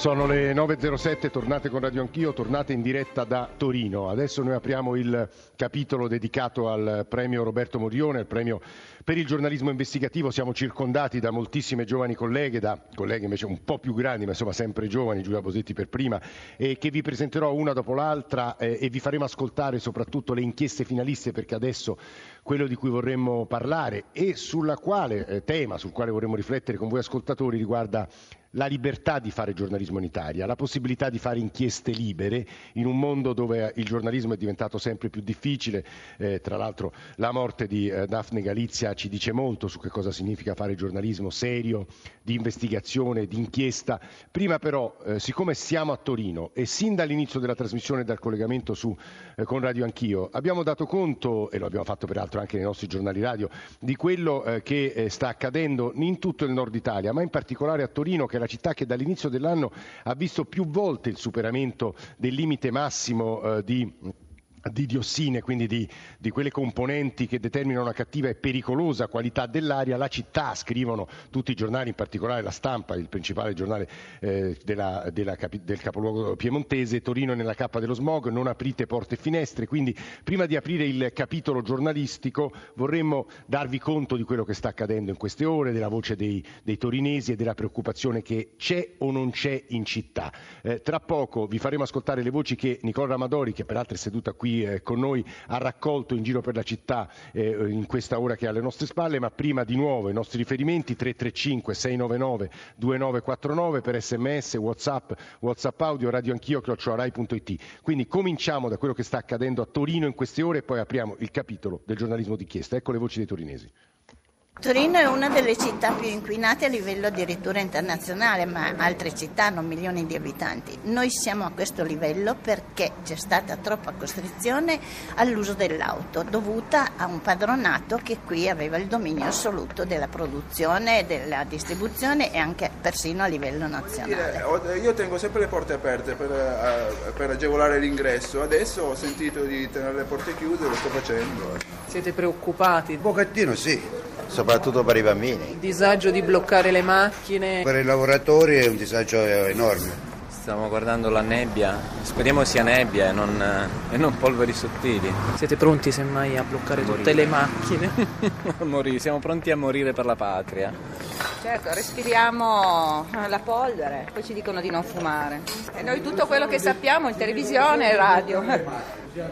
Sono le 9.07, tornate con Radio Anch'io, tornate in diretta da Torino. Adesso noi apriamo il capitolo dedicato al premio Roberto Morione, il premio per il giornalismo investigativo. Siamo circondati da moltissime giovani colleghe, da colleghe invece un po' più grandi, ma insomma sempre giovani, Giulia Bosetti per prima, e che vi presenterò una dopo l'altra eh, e vi faremo ascoltare soprattutto le inchieste finaliste perché adesso quello di cui vorremmo parlare e sulla quale eh, tema, sul quale vorremmo riflettere con voi ascoltatori riguarda la libertà di fare giornalismo in Italia, la possibilità di fare inchieste libere in un mondo dove il giornalismo è diventato sempre più difficile. Eh, tra l'altro la morte di eh, Daphne Galizia ci dice molto su che cosa significa fare giornalismo serio, di investigazione, di inchiesta. Prima però, eh, siccome siamo a Torino e sin dall'inizio della trasmissione e dal collegamento su, eh, con Radio Anch'io, abbiamo dato conto, e lo abbiamo fatto peraltro anche nei nostri giornali radio, di quello eh, che eh, sta accadendo in tutto il nord Italia, ma in particolare a Torino che la città che dall'inizio dell'anno ha visto più volte il superamento del limite massimo eh, di di diossine, quindi di, di, quelle componenti che determinano una cattiva e pericolosa qualità dell'aria, la città, scrivono tutti i giornali, in particolare la stampa, il principale giornale eh, della, della del capoluogo piemontese, Torino nella cappa dello smog, non aprite porte e finestre, quindi prima di aprire il capitolo giornalistico vorremmo darvi conto di quello che sta accadendo in queste ore, della voce dei, dei torinesi e della preoccupazione che c'è o non c'è in città. Eh, tra poco vi faremo ascoltare le voci che Nicola Ramadori, che peraltro è seduta qui eh, con noi ha raccolto in giro per la città eh, in questa ora che è alle nostre spalle, ma prima di nuovo i nostri riferimenti 335 699 2949 per sms, whatsapp, whatsapp audio, radio anch'io, chioccioarai.it. Quindi cominciamo da quello che sta accadendo a Torino in queste ore e poi apriamo il capitolo del giornalismo d'inchiesta. Ecco le voci dei torinesi. Torino è una delle città più inquinate a livello addirittura internazionale, ma altre città hanno milioni di abitanti. Noi siamo a questo livello perché c'è stata troppa costrizione all'uso dell'auto, dovuta a un padronato che qui aveva il dominio assoluto della produzione, della distribuzione e anche persino a livello nazionale. Io tengo sempre le porte aperte per, eh, per agevolare l'ingresso, adesso ho sentito di tenere le porte chiuse, lo sto facendo. Siete preoccupati? Un pochettino sì soprattutto per i bambini. Il disagio di bloccare le macchine. Per i lavoratori è un disagio enorme. Stiamo guardando la nebbia, speriamo sia nebbia e non, e non polveri sottili. Siete pronti semmai a bloccare tutte le macchine? a morire, siamo pronti a morire per la patria. Certo, respiriamo la polvere, poi ci dicono di non fumare. E noi tutto quello che sappiamo in televisione e radio.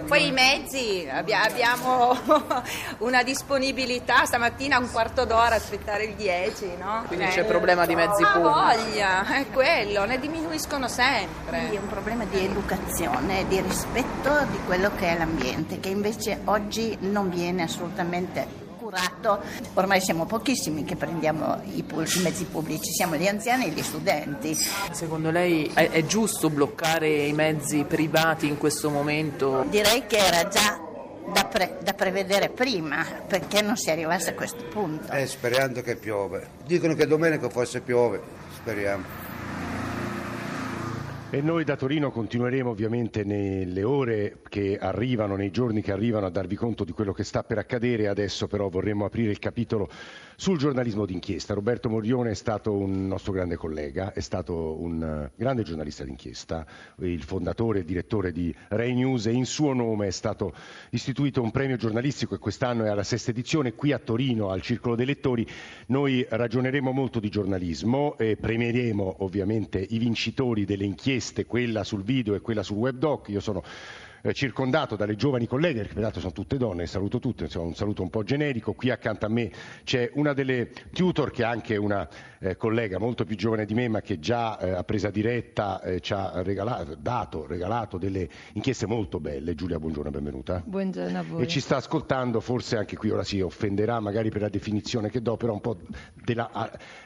Poi i mezzi, abbiamo una disponibilità, stamattina un quarto d'ora aspettare il 10, no? Quindi eh, c'è problema di mezzi ma pubblici. voglia, è quello, ne diminuiscono sempre. È un problema di educazione, di rispetto di quello che è l'ambiente, che invece oggi non viene assolutamente curato. Ormai siamo pochissimi che prendiamo i, i, mezzi pubblici, siamo gli anziani e gli studenti. Secondo lei è, è giusto bloccare i mezzi privati in questo momento? Direi che era già da, pre- da, prevedere prima perché non si arrivasse a questo punto. Eh, sperando che piove. Dicono che domenica forse piove, speriamo. E noi da Torino continueremo ovviamente nelle ore che arrivano, nei giorni che arrivano a darvi conto di quello che sta per accadere. Adesso però vorremmo aprire il capitolo sul giornalismo d'inchiesta. Roberto Morione è stato un nostro grande collega, è stato un eh, grande giornalista d'inchiesta, il fondatore e direttore di Rai News e in suo nome è stato istituito un premio giornalistico e quest'anno è alla sesta edizione qui a Torino al Circolo dei Lettori. Noi ragioneremo molto di giornalismo e premieremo ovviamente i vincitori delle inchieste, quella sul video e quella sul web doc. Io sono eh, circondato dalle giovani colleghe, che peraltro sono tutte donne, saluto tutte, insomma, un saluto un po' generico. Qui accanto a me c'è una delle tutor che è anche una eh, collega molto più giovane di me, ma che già eh, a presa diretta eh, ci ha regalato, dato, regalato delle inchieste molto belle. Giulia, buongiorno, benvenuta. Buongiorno a voi. E ci sta ascoltando, forse anche qui ora si offenderà magari per la definizione che do, però un po' della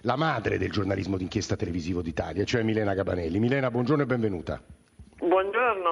la madre del giornalismo d'inchiesta televisivo d'Italia, cioè Milena Gabanelli. Milena, buongiorno e benvenuta.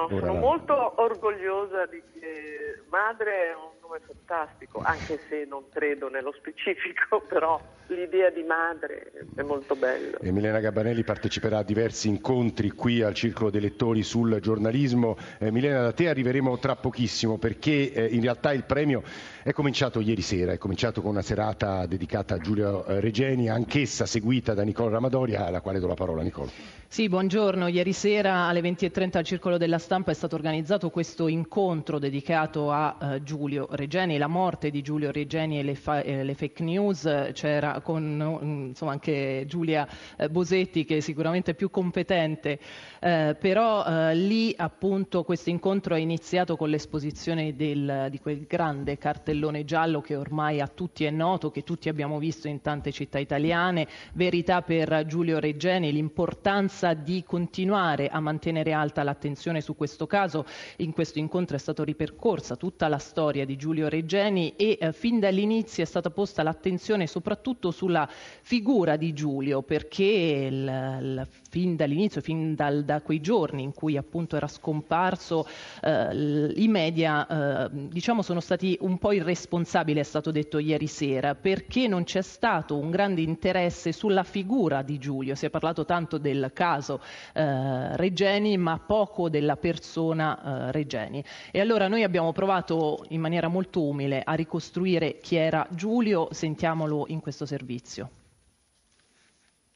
Sono molto orgogliosa di che madre è un nome fantastico, anche se non credo nello specifico, però l'idea di madre è molto bella. E Milena Gabanelli parteciperà a diversi incontri qui al Circolo dei Lettori sul giornalismo. Eh, Milena, da te arriveremo tra pochissimo perché eh, in realtà il premio è cominciato ieri sera, è cominciato con una serata dedicata a Giulio eh, Regeni, anch'essa seguita da Nicola Ramadoria, alla quale do la parola Nicola. Sì, buongiorno. Ieri sera alle 20.30 al Circolo della Stampa è stato organizzato questo incontro dedicato a uh, Giulio Regeni, la morte di Giulio Regeni e le, fa- eh, le fake news. C'era con insomma, anche Giulia uh, Bosetti che è sicuramente più competente, però lì appunto questo incontro è iniziato con l'esposizione del, di quel grande cartellone giallo che ormai a tutti è noto, che tutti abbiamo visto in tante città italiane, Verità per Giulio Regeni, l'importanza di continuare a mantenere alta l'attenzione su questo caso. In questo incontro è stata ripercorsa tutta la storia di Giulio Regeni e eh, fin dall'inizio è stata posta l'attenzione soprattutto sulla figura di Giulio, perché il, il, fin dall'inizio, fin dal, da quei giorni in cui appunto era scomparso, eh, i media eh, diciamo sono stati un po' irresponsabili, è stato detto ieri sera, perché non c'è stato un grande interesse sulla figura di Giulio. Si è parlato tanto del caso eh, Regeni, ma poco della persona eh, Regeni. E allora noi abbiamo provato in maniera molto umile a ricostruire chi era Giulio, sentiamolo in questo servizio.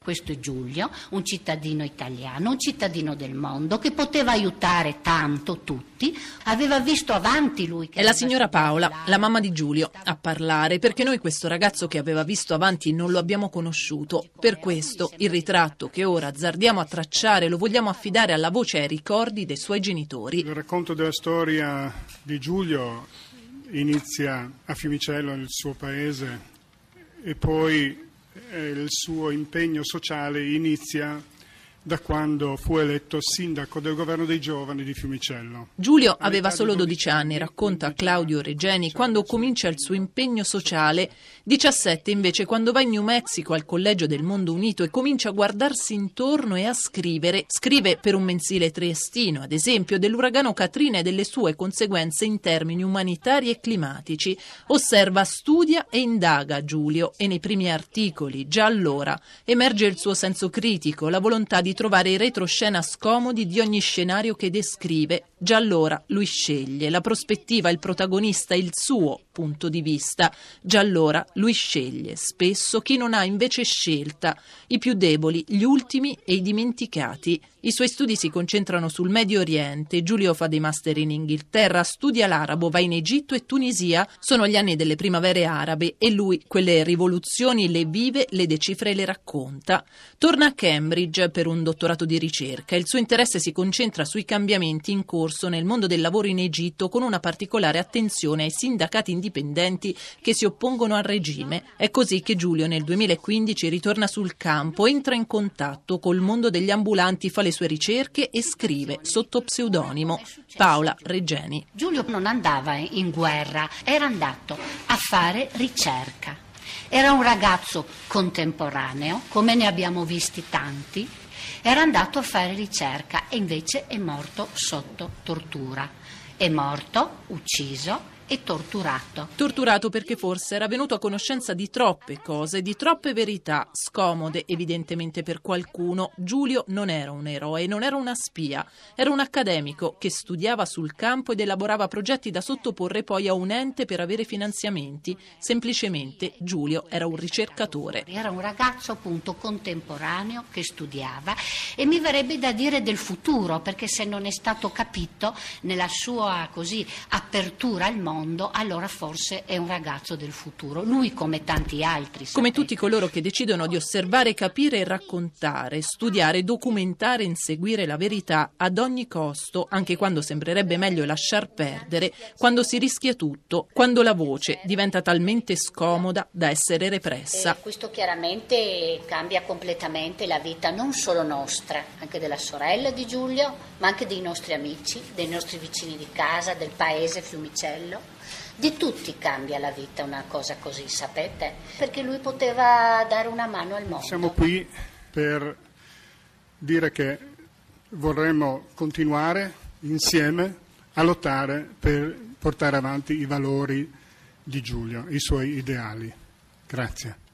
Questo è Giulio, un cittadino italiano, un cittadino del mondo che poteva aiutare tanto tutti, aveva visto avanti lui. È la signora Paola, la mamma di Giulio, a parlare perché noi questo ragazzo che aveva visto avanti non lo abbiamo conosciuto. Per questo il ritratto che ora azzardiamo a tracciare lo vogliamo affidare alla voce e ai ricordi dei suoi genitori. Il racconto della storia di Giulio inizia a Fiumicello, nel suo paese, e poi eh, il suo impegno sociale inizia da quando fu eletto sindaco del governo dei giovani di Fiumicello. Giulio aveva solo 12 anni, racconta Claudio Regeni, quando comincia il suo impegno sociale, 17 invece quando va in New Mexico al Collegio del Mondo Unito e comincia a guardarsi intorno e a scrivere. Scrive per un mensile triestino, ad esempio, dell'uragano Katrina e delle sue conseguenze in termini umanitari e climatici. Osserva, studia e indaga Giulio e nei primi articoli, già allora, emerge il suo senso critico, la volontà di trovare i retroscena scomodi di ogni scenario che descrive. Già allora lui sceglie la prospettiva, il protagonista, il suo punto di vista. Già allora lui sceglie spesso chi non ha invece scelta, i più deboli, gli ultimi e i dimenticati. I suoi studi si concentrano sul Medio Oriente, Giulio fa dei master in Inghilterra, studia l'arabo, va in Egitto e Tunisia. Sono gli anni delle primavere arabe e lui quelle rivoluzioni le vive, le decifra e le racconta. Torna a Cambridge per un dottorato di ricerca. Il suo interesse si concentra sui cambiamenti in corso nel mondo del lavoro in Egitto con una particolare attenzione ai sindacati indipendenti che si oppongono al regime. È così che Giulio nel 2015 ritorna sul campo, entra in contatto col mondo degli ambulanti, fa le sue ricerche e scrive sotto pseudonimo Paola Regeni. Giulio non andava in guerra, era andato a fare ricerca. Era un ragazzo contemporaneo, come ne abbiamo visti tanti, era andato a fare ricerca e invece è morto sotto tortura. È morto, ucciso, e torturato. Torturato perché forse era venuto a conoscenza di troppe cose, di troppe verità, scomode evidentemente per qualcuno. Giulio non era un eroe, non era una spia, era un accademico che studiava sul campo ed elaborava progetti da sottoporre poi a un ente per avere finanziamenti. Semplicemente Giulio era un ricercatore. Era un ragazzo appunto contemporaneo che studiava e mi verrebbe da dire del futuro, perché se non è stato capito nella sua così apertura al mondo mondo, allora forse è un ragazzo del futuro. Lui come tanti altri. Sapete. Come tutti coloro che decidono di osservare, capire e raccontare, studiare, documentare e inseguire la verità ad ogni costo, anche quando sembrerebbe meglio lasciar perdere, quando si rischia tutto, quando la voce diventa talmente scomoda da essere repressa. E questo chiaramente cambia completamente la vita non solo nostra, anche della sorella di Giulio, ma anche dei nostri amici, dei nostri vicini di casa, del paese Fiumicello. Di tutti cambia la vita una cosa così, sapete? Perché lui poteva dare una mano al mondo. Siamo qui per dire che vorremmo continuare insieme a lottare per portare avanti i valori di Giulio, i suoi ideali. Grazie.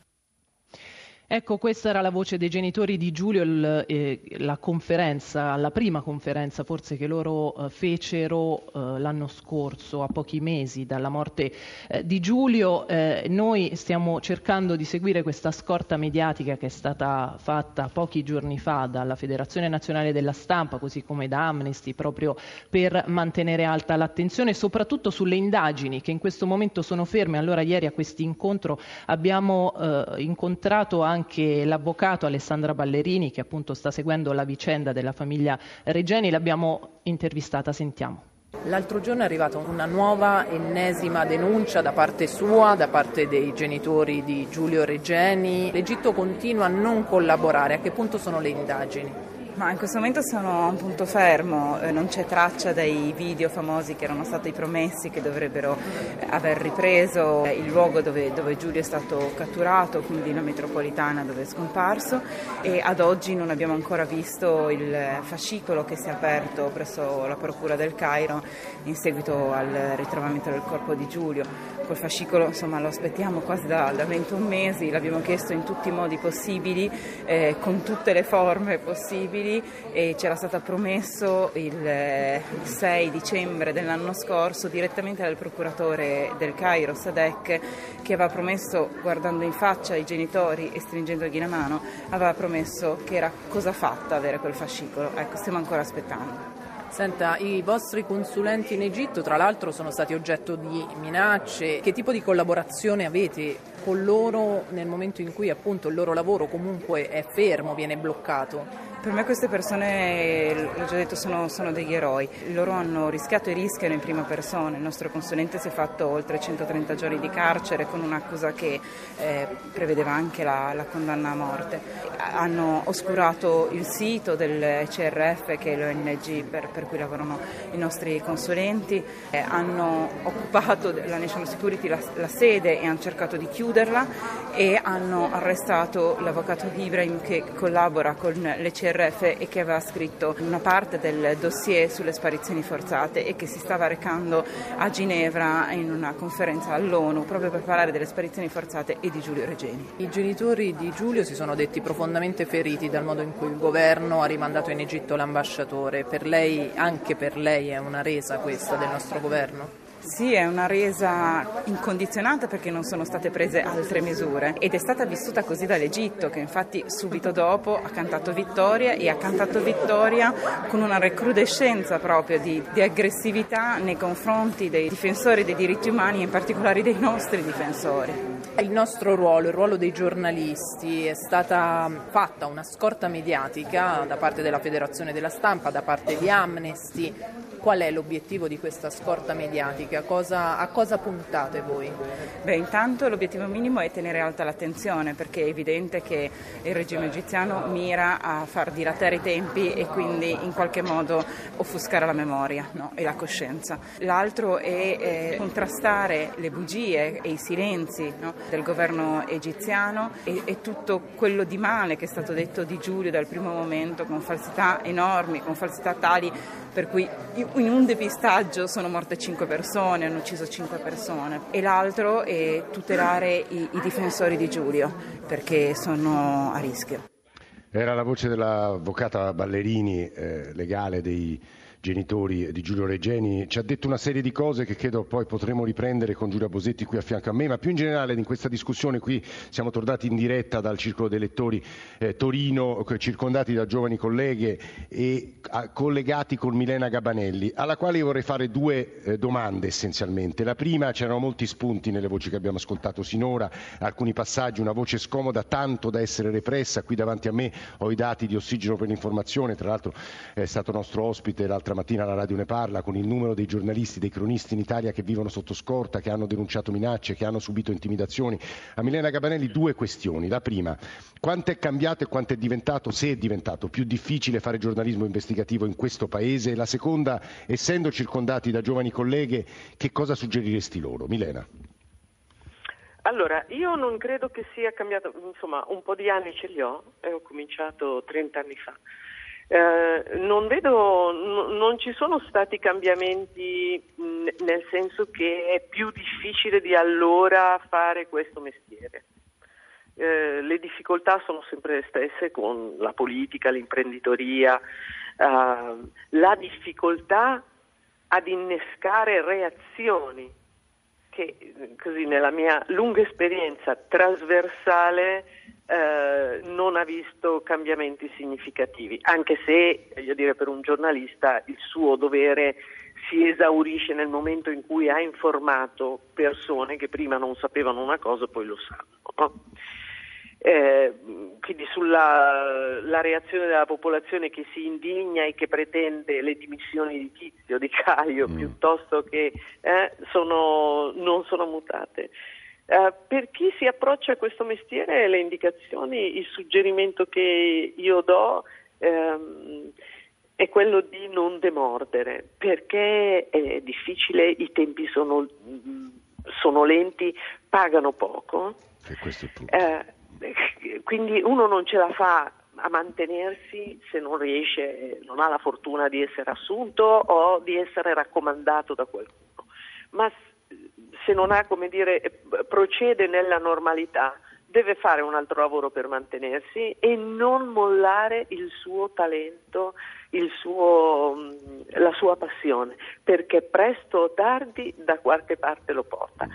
Ecco, questa era la voce dei genitori di Giulio, il, eh, la conferenza, la prima conferenza forse che loro eh, fecero eh, l'anno scorso, a pochi mesi dalla morte eh, di Giulio. Eh, noi stiamo cercando di seguire questa scorta mediatica che è stata fatta pochi giorni fa dalla Federazione Nazionale della Stampa, così come da Amnesty, proprio per mantenere alta l'attenzione, soprattutto sulle indagini che in questo momento sono ferme. Allora ieri a questo incontro abbiamo eh, incontrato anche anche l'avvocato Alessandra Ballerini che appunto sta seguendo la vicenda della famiglia Regeni, l'abbiamo intervistata, sentiamo. L'altro giorno è arrivata una nuova ennesima denuncia da parte sua, da parte dei genitori di Giulio Regeni. L'Egitto continua a non collaborare, a che punto sono le indagini? Ma in questo momento sono a un punto fermo, eh, non c'è traccia dei video famosi che erano stati promessi che dovrebbero eh, aver ripreso il luogo dove, dove, Giulio è stato catturato, quindi la metropolitana dove è scomparso e ad oggi non abbiamo ancora visto il fascicolo che si è aperto presso la Procura del Cairo in seguito al ritrovamento del corpo di Giulio. Quel fascicolo insomma, lo aspettiamo quasi da, da 21 mesi, l'abbiamo chiesto in tutti i modi possibili, eh, con tutte le forme possibili e c'era stato promesso il 6 dicembre dell'anno scorso direttamente dal procuratore del Cairo, Sadek, che aveva promesso, guardando in faccia i genitori e stringendogli la mano, aveva promesso che era cosa fatta avere quel fascicolo. Ecco, stiamo ancora aspettando. Senta, i vostri consulenti in Egitto tra l'altro sono stati oggetto di minacce. Che tipo di collaborazione avete con loro nel momento in cui appunto il loro lavoro comunque è fermo, viene bloccato? Per me queste persone, l'ho già detto, sono, sono, degli eroi. Loro hanno rischiato e rischiano in prima persona. Il nostro consulente si è fatto oltre 130 giorni di carcere con un'accusa che eh, prevedeva anche la, la, condanna a morte. Hanno oscurato il sito del CRF, che è l'ONG per, per cui lavorano i nostri consulenti, eh, hanno occupato la National Security la, la sede e hanno cercato di chiuderla e hanno arrestato l'avvocato Ibrahim che collabora con le CRF CRF e che aveva scritto una parte del dossier sulle sparizioni forzate e che si stava recando a Ginevra in una conferenza all'ONU proprio per parlare delle sparizioni forzate e di Giulio Regeni. I genitori di Giulio si sono detti profondamente feriti dal modo in cui il governo ha rimandato in Egitto l'ambasciatore. Per lei, anche per lei, è una resa questa del nostro governo? Sì, è una resa incondizionata perché non sono state prese altre misure ed è stata vissuta così dall'Egitto che infatti subito dopo ha cantato vittoria e ha cantato vittoria con una recrudescenza proprio di, di aggressività nei confronti dei difensori dei diritti umani e in particolare dei nostri difensori. Il nostro ruolo, il ruolo dei giornalisti, è stata fatta una scorta mediatica da parte della Federazione della Stampa, da parte di Amnesty, Qual è l'obiettivo di questa scorta mediatica? Cosa, a cosa puntate voi? Beh, intanto l'obiettivo minimo è tenere alta l'attenzione perché è evidente che il regime egiziano mira a far dilatare i tempi e quindi in qualche modo offuscare la memoria no? e la coscienza. L'altro è eh, contrastare le bugie e i silenzi no? del governo egiziano e, e tutto quello di male che è stato detto di Giulio dal primo momento con falsità enormi, con falsità tali per cui in un depistaggio sono morte 5 persone, hanno ucciso 5 persone e l'altro è tutelare i, i difensori di Giulio perché sono a rischio. Era la voce dell'avvocata Ballerini, eh, legale dei genitori di Giulio Regeni, ci ha detto una serie di cose che credo poi potremo riprendere con Giulia Bosetti qui a fianco a me, ma più in generale in questa discussione qui siamo tornati in diretta dal Circolo dei Lettori eh, Torino, circondati da giovani colleghe e a, collegati con Milena Gabanelli, alla quale io vorrei fare due eh, domande essenzialmente. La prima, c'erano molti spunti nelle voci che abbiamo ascoltato sinora, alcuni passaggi, una voce scomoda tanto da essere repressa, qui davanti a me ho i dati di Ossigeno per l'informazione, tra l'altro è stato nostro ospite l'altra mattina la radio ne parla, con il numero dei giornalisti, dei cronisti in Italia che vivono sotto scorta, che hanno denunciato minacce, che hanno subito intimidazioni. A Milena Gabanelli due questioni. La prima, quanto è cambiato e quanto è diventato, se è diventato, più difficile fare giornalismo investigativo in questo Paese? La seconda, essendo circondati da giovani colleghe, che cosa suggeriresti loro? Milena. Allora, io non credo che sia cambiato, insomma, un po' di anni ce li ho e ho cominciato 30 anni fa. Eh, non vedo, n- non ci sono stati cambiamenti mh, nel senso che è più difficile di allora fare questo mestiere. Eh, le difficoltà sono sempre le stesse con la politica, l'imprenditoria, eh, la difficoltà ad innescare reazioni che così nella mia lunga esperienza trasversale eh, non ha visto cambiamenti significativi, anche se voglio dire, per un giornalista il suo dovere si esaurisce nel momento in cui ha informato persone che prima non sapevano una cosa e poi lo sanno. No? Eh, quindi sulla reazione della popolazione che si indigna e che pretende le dimissioni di Tizio, di Caio, mm. piuttosto che eh, sono, non sono mutate. Eh, per chi si approccia a questo mestiere, le indicazioni, il suggerimento che io do ehm, è quello di non demordere, perché è difficile, i tempi sono, sono lenti, pagano poco. E questo è il punto. Quindi uno non ce la fa a mantenersi se non riesce, non ha la fortuna di essere assunto o di essere raccomandato da qualcuno. Ma se non ha, come dire, procede nella normalità, deve fare un altro lavoro per mantenersi e non mollare il suo talento, il suo, la sua passione, perché presto o tardi da qualche parte lo porta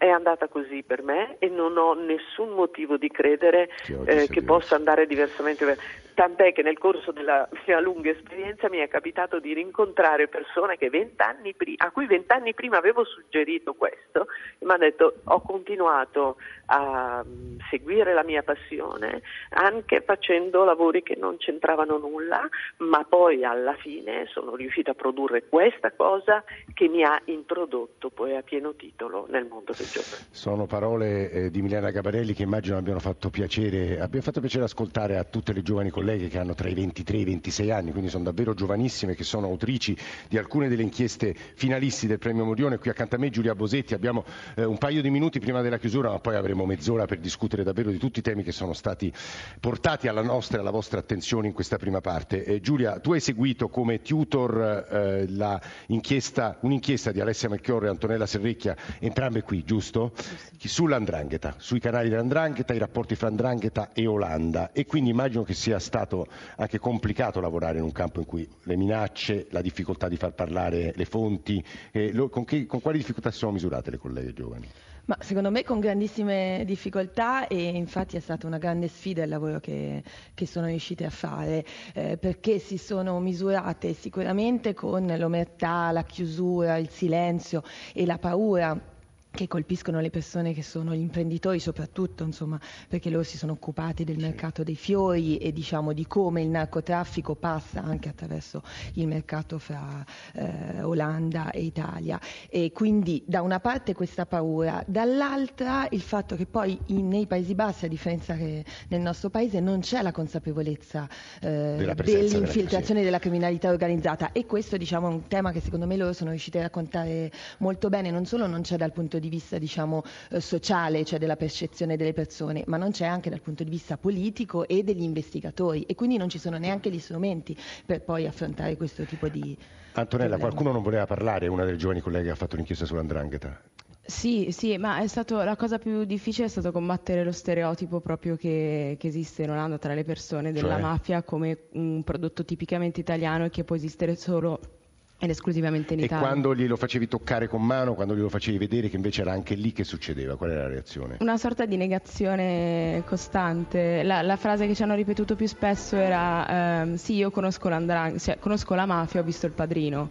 è andata così per me e non ho nessun motivo di credere eh, che possa andare diversamente. Tant'è che nel corso della mia lunga esperienza mi è capitato di rincontrare persone pri- a cui vent'anni prima avevo suggerito questo e mi hanno detto ho continuato a mm, seguire la mia passione anche facendo lavori che non c'entravano nulla, ma poi alla fine sono riuscita a produrre questa cosa che mi ha introdotto poi a pieno titolo nel mondo del gioco. Sono parole eh, di Milena Gabarelli che immagino abbiano fatto piacere, abbiamo fatto piacere ascoltare a tutte le giovani colleghe che hanno tra i 23 e i 26 anni, quindi sono davvero giovanissime, che sono autrici di alcune delle inchieste finalisti del premio Morione. Qui accanto a me Giulia Bosetti, abbiamo eh, un paio di minuti prima della chiusura, ma poi avremo mezz'ora per discutere davvero di tutti i temi che sono stati portati alla nostra e alla vostra attenzione in questa prima parte. Eh, Giulia, tu hai seguito come tutor eh, un'inchiesta di Alessia Melchiorre e Antonella Serrecchia, entrambe qui, giusto? Sull'andrangheta, sui canali dell'andrangheta, i rapporti fra andrangheta e Olanda e quindi immagino che sia stato anche complicato lavorare in un campo in cui le minacce, la difficoltà di far parlare le fonti, eh, lo, con, che, con quali difficoltà si sono misurate le colleghe giovani? Ma secondo me con grandissime difficoltà e infatti è stata una grande sfida il lavoro che, che sono riuscite a fare, eh, perché si sono misurate sicuramente con l'omertà, la chiusura, il silenzio e la paura che colpiscono le persone che sono gli imprenditori soprattutto, insomma, perché loro si sono occupati del mercato dei fiori e diciamo di come il narcotraffico passa anche attraverso il mercato fra eh, Olanda e Italia. E quindi da una parte questa paura, dall'altra il fatto che poi in, nei Paesi Bassi, a differenza che nel nostro paese, non c'è la consapevolezza eh, dell'infiltrazione della, della criminalità organizzata. E questo diciamo, è un tema che secondo me loro sono riusciti a raccontare molto bene, non solo non c'è dal punto di vista diciamo, eh, sociale, cioè della percezione delle persone, ma non c'è anche dal punto di vista politico e degli investigatori e quindi non ci sono neanche gli strumenti per poi affrontare questo tipo di... Antonella, problema. qualcuno non voleva parlare, una delle giovani colleghe che ha fatto un'inchiesta sull'andrangheta. Sì, sì, ma stato, la cosa più difficile è stato combattere lo stereotipo proprio che, che esiste in Olanda tra le persone della cioè? mafia come un prodotto tipicamente italiano e che può esistere solo ed esclusivamente in Italia. E quando glielo facevi toccare con mano, quando glielo facevi vedere che invece era anche lì che succedeva, qual era la reazione? Una sorta di negazione costante. La, la frase che ci hanno ripetuto più spesso era ehm, sì, io conosco, cioè, conosco la mafia, ho visto il padrino.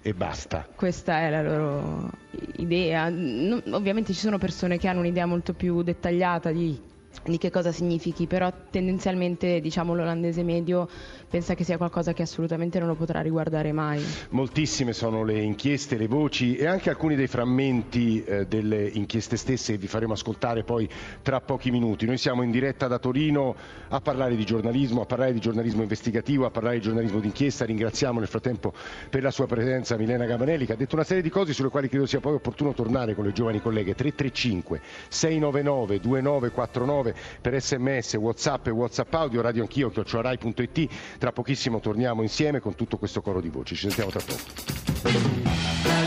E basta. Questa è la loro idea. No, ovviamente ci sono persone che hanno un'idea molto più dettagliata di di che cosa significhi, però tendenzialmente diciamo, l'olandese medio pensa che sia qualcosa che assolutamente non lo potrà riguardare mai. Moltissime sono le inchieste, le voci e anche alcuni dei frammenti eh, delle inchieste stesse che vi faremo ascoltare poi tra pochi minuti. Noi siamo in diretta da Torino a parlare di giornalismo, a parlare di giornalismo investigativo, a parlare di giornalismo d'inchiesta. Ringraziamo nel frattempo per la sua presenza Milena Gabanelli che ha detto una serie di cose sulle quali credo sia poi opportuno tornare con le giovani colleghe. 335 699 2949 349 per sms, whatsapp e whatsapp audio, radio anch'io, chiocciorai.it. Tra pochissimo torniamo insieme con tutto questo coro di voci. Ci sentiamo tra poco.